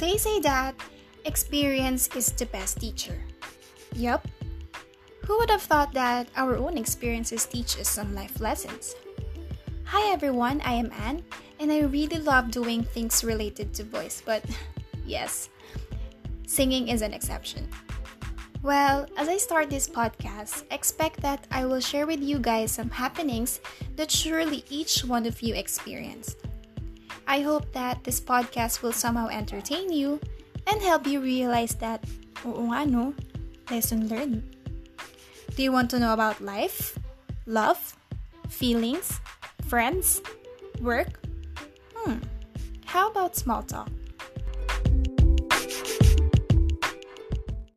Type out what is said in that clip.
They say that experience is the best teacher. Yup. Who would have thought that our own experiences teach us some life lessons? Hi everyone, I am Anne, and I really love doing things related to voice, but yes, singing is an exception. Well, as I start this podcast, expect that I will share with you guys some happenings that surely each one of you experienced. I hope that this podcast will somehow entertain you and help you realize that, oo nga no, lesson learned. Do you want to know about life, love, feelings, friends, work? Hmm, how about small talk?